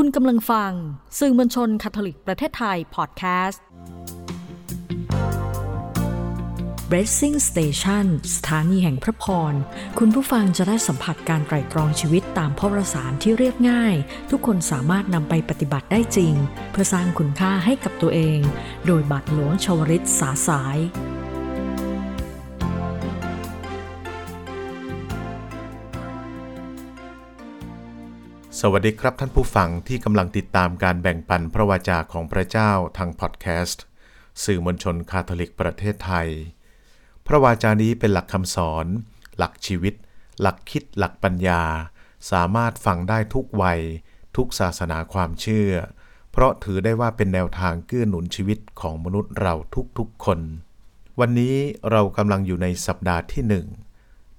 คุณกำลังฟัง สื่อมวลชนคาทอลิกประเทศไทยพอดแคสต์ Blessing Station สถานีแห่งพระพร คุณผู้ฟังจะได้สัมผัสการไตร่ตรองชีวิตตามพระวสารที่เรียบง่าย ทุกคนสามารถนำไปปฏิบัติได้จริง เพื่อสร้างคุณค่าให้กับตัวเอง โดยบัตรหลวงชวริตสาสาย สวัสดีครับท่านผู้ฟังที่กำลังติดตามการแบ่งปันพระวจาของพระเจ้าทางพอดแคสต์ สื่อมวลชนคาทอลิกประเทศไทย พระวาจานี้เป็นหลักคำสอน หลักชีวิต หลักคิดหลักปัญญา สามารถฟังได้ทุกวัย ทุกศาสนาความเชื่อ เพราะถือได้ว่าเป็นแนวทางเกื้อหนุนชีวิตของมนุษย์เราทุกๆคน วันนี้เรากำลังอยู่ในสัปดาห์ที่หนึ่ง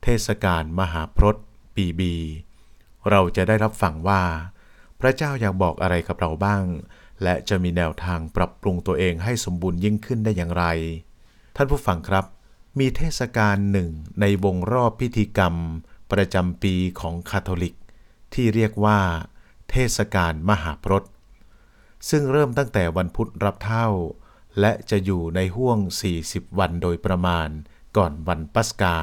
เทศกาลมหาพรตปีบี เราจะได้รับฟังว่า พระเจ้าอยากบอกอะไรกับเราบ้าง และจะมีแนวทางปรับปรุงตัวเองให้สมบูรณ์ยิ่งขึ้นได้อย่างไร ท่านผู้ฟังครับ มีเทศกาลหนึ่งในวงรอบพิธีกรรม ประจำปีของคาทอลิก ที่เรียกว่า เทศกาลมหาพรตซึ่งเริ่มตั้งแต่วันพุธรับเท่า และจะอยู่ในห่วง 40 วันโดยประมาณก่อนวันปัสกา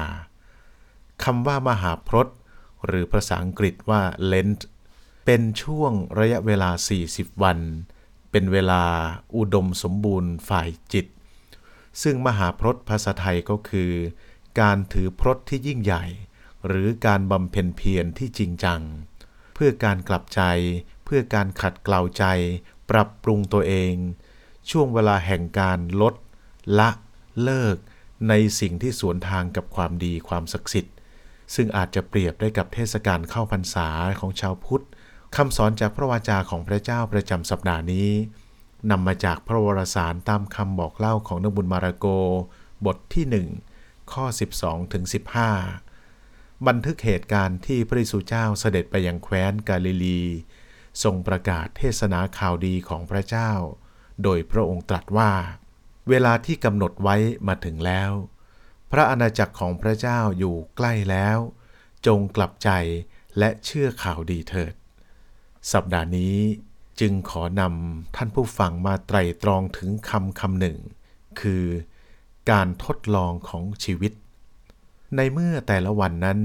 คำว่ามหาพรต หรือภาษาอังกฤษว่า Lent เป็นช่วงระยะเวลา 40 วัน เป็นเวลาอุดมสมบูรณ์ฝ่ายจิต ซึ่งมหาพรตภาษาไทยก็คือ การถือพรตที่ยิ่งใหญ่ หรือการบำเพ็ญเพียรที่จริงจัง เพื่อการกลับใจ เพื่อการขัดเกลาใจ ปรับปรุงตัวเอง ช่วงเวลาแห่งการลด ละ เลิก ในสิ่งที่สวนทางกับความดีความศักดิ์สิทธิ ซึ่งอาจจะเปรียบได้กับเทศกาลเข้าพรรษาของชาวพุทธคำสอนจากพระวาจาของพระเจ้าประจำสัปดาห์นี้นำมาจากพระวรสารตามคำบอกเล่าของนบุญมาระโก บทที่ 1 ข้อ 12ถึง15 บันทึกเหตุการณ์ที่พระเยซูเจ้าเสด็จไปยังแคว้นกาลิลีทรงประกาศเทศนาข่าวดีของพระเจ้า โดยพระองค์ตรัสว่า เวลาที่กำหนดไว้มาถึงแล้ว พระอาณาจักรของพระเจ้าอยู่ใกล้แล้ว จงกลับใจและเชื่อข่าวดีเถิด สัปดาห์นี้จึงขอนำท่านผู้ฟังมาไตรตรองถึงคำคำหนึ่ง คือการทดลองของชีวิต ในเมื่อแต่ละวันนั้น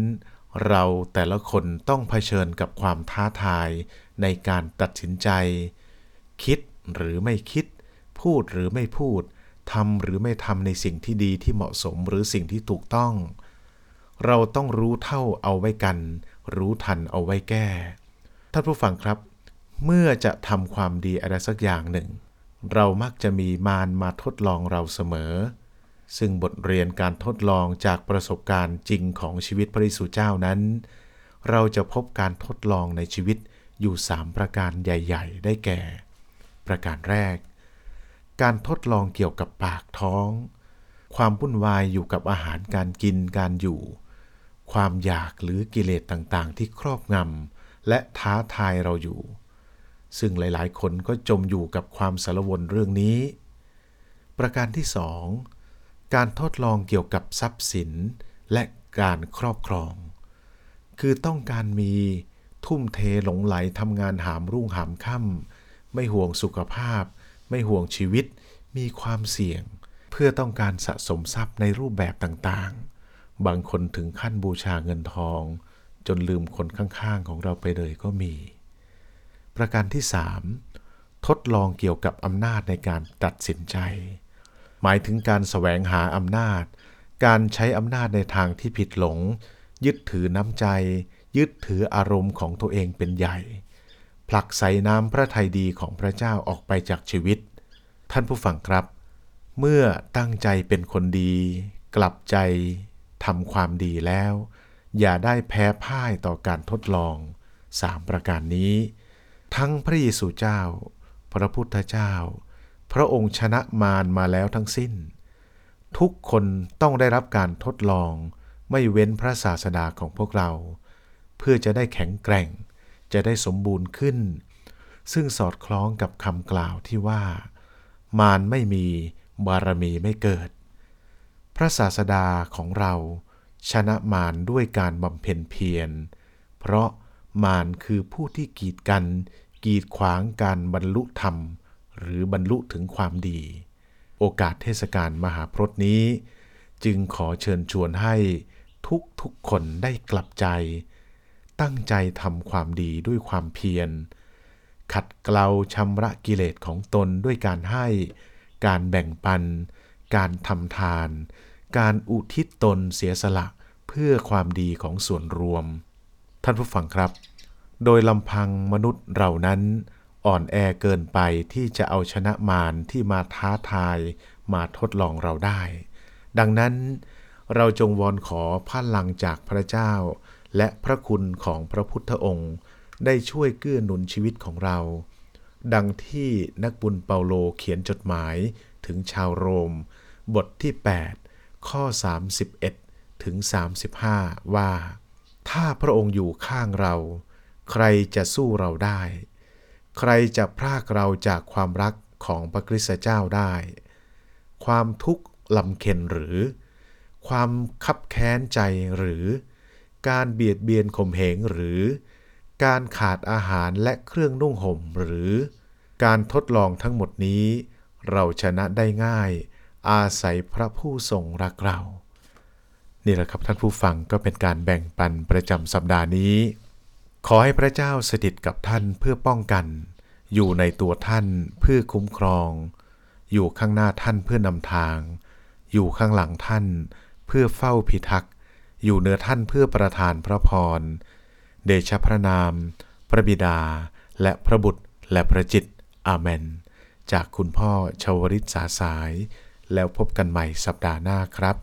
เราแต่ละคนต้องเผชิญกับความท้าทายในการตัดสินใจ คิดหรือไม่คิด พูดหรือไม่พูด ทำหรือไม่ทำในสิ่งที่ดีที่เหมาะสมหรือสิ่งที่ถูกต้อง เราต้องรู้เท่าเอาไว้กัน รู้ทันเอาไว้แก้ ท่านผู้ฟังครับ เมื่อจะทำความดีอะไรสักอย่างหนึ่ง เรามักจะมีมารมาทดลองเราเสมอ ซึ่งบทเรียนการทดลองจากประสบการณ์จริงของชีวิตพระริสุเจ้านั้น เราจะพบการทดลองในชีวิตอยู่สามประการใหญ่ ๆ ได้แก่ ประการแรก การทดลองเกี่ยวกับปากท้อง ความวุ่นวายอยู่กับอาหารการกินการอยู่ ความอยากหรือกิเลสต่างๆ ที่ครอบงำและท้าทายเราอยู่ ซึ่งหลายๆ คนก็จมอยู่กับความสารวนเรื่องนี้ ประการที่สองการทดลองเกี่ยวกับทรัพย์สินและการครอบครอง คือต้องการมีทุ่มเทหลงไหลทำงานหามรุ่งหามค่ำไม่ห่วงสุขภาพ ไม่ห่วงชีวิต มีความเสี่ยง เพื่อต้องการสะสมทรัพย์ในรูปแบบต่างๆ บางคนถึงขั้นบูชาเงินทอง จนลืมคนข้างๆ ของเราไปเลยก็มี ประการที่ 3 ทดลองเกี่ยวกับอำนาจในการตัดสินใจ หมายถึงการแสวงหาอำนาจ การใช้อำนาจในทางที่ผิดหลง ยึดถือน้ำใจ ยึดถืออารมณ์ของตัวเองเป็นใหญ่ผลักใส่น้ำพระทัยดีของพระเจ้าออกไปจากชีวิต ท่านผู้ฟังครับ เมื่อตั้งใจเป็นคนดี กลับใจทำความดีแล้ว อย่าได้แพ้พ่ายต่อการทดลองสามประการนี้ ทั้งพระเยซูเจ้า พระพุทธเจ้า พระองค์ชนะมารมาแล้วทั้งสิ้น ทุกคนต้องได้รับการทดลอง ไม่เว้นพระศาสดาของพวกเรา เพื่อจะได้แข็งแกร่ง จะได้สมบูรณ์ขึ้น ซึ่งสอดคล้องกับคำกล่าวที่ว่า มารไม่มี บารมีไม่เกิด พระศาสดาของเราชนะมารด้วยการบำเพ็ญเพียร เพราะมารคือผู้ที่กีดกัน กีดขวางการบรรลุธรรม หรือบรรลุถึงความดี โอกาสเทศกาลมหาพรตนี้ จึงขอเชิญชวนให้ทุกทุกคนได้กลับใจ ตั้งใจทำความดีด้วยความเพียร ขัดเกลาชำระกิเลสของตนด้วยการให้ การแบ่งปัน การทำทาน การอุทิศตนเสียสละเพื่อความดีของส่วนรวม ท่านผู้ฟังครับ โดยลำพังมนุษย์เรานั้นอ่อนแอเกินไปที่จะเอาชนะมารที่มาท้าทายมาทดลองเราได้ ดังนั้นเราจงวอนขอพลังจากพระเจ้า และพระคุณของพระพุทธองค์ ได้ช่วยเกื้อหนุนชีวิตของเรา ดังที่นักบุญเปาโลเขียนจดหมายถึงชาวโรม บทที่ 8 ข้อ 31 ถึง 35 ว่า ถ้าพระองค์อยู่ข้างเรา ใครจะสู้เราได้ ใครจะพรากเราจากความรักของพระคริสตเจ้าได้ ความทุกข์ลำเค็นหรือ ความคับแค้นใจหรือ การเบียดเบียนข่มเหงหรือ การขาดอาหารและเครื่องนุ่งห่มหรือ การทดลองทั้งหมดนี้ เราชนะได้ง่าย อาศัยพระผู้ทรงรักเรา นี่แหละครับท่านผู้ฟังก็เป็นการแบ่งปันประจำสัปดาห์นี้ ขอให้พระเจ้าสถิตกับท่านเพื่อป้องกัน อยู่ในตัวท่านเพื่อคุ้มครอง อยู่ข้างหน้าท่านเพื่อนำทาง อยู่ข้างหลังท่าน เพื่อเฝ้าพิทักษ์อยู่เหนือท่านเพื่อประทานพระพร เดชะพระนาม พระบิดา และพระบุตร และพระจิต อาเมน จากคุณพ่อชาวริตสาสาย แล้วพบกันใหม่สัปดาห์หน้าครับ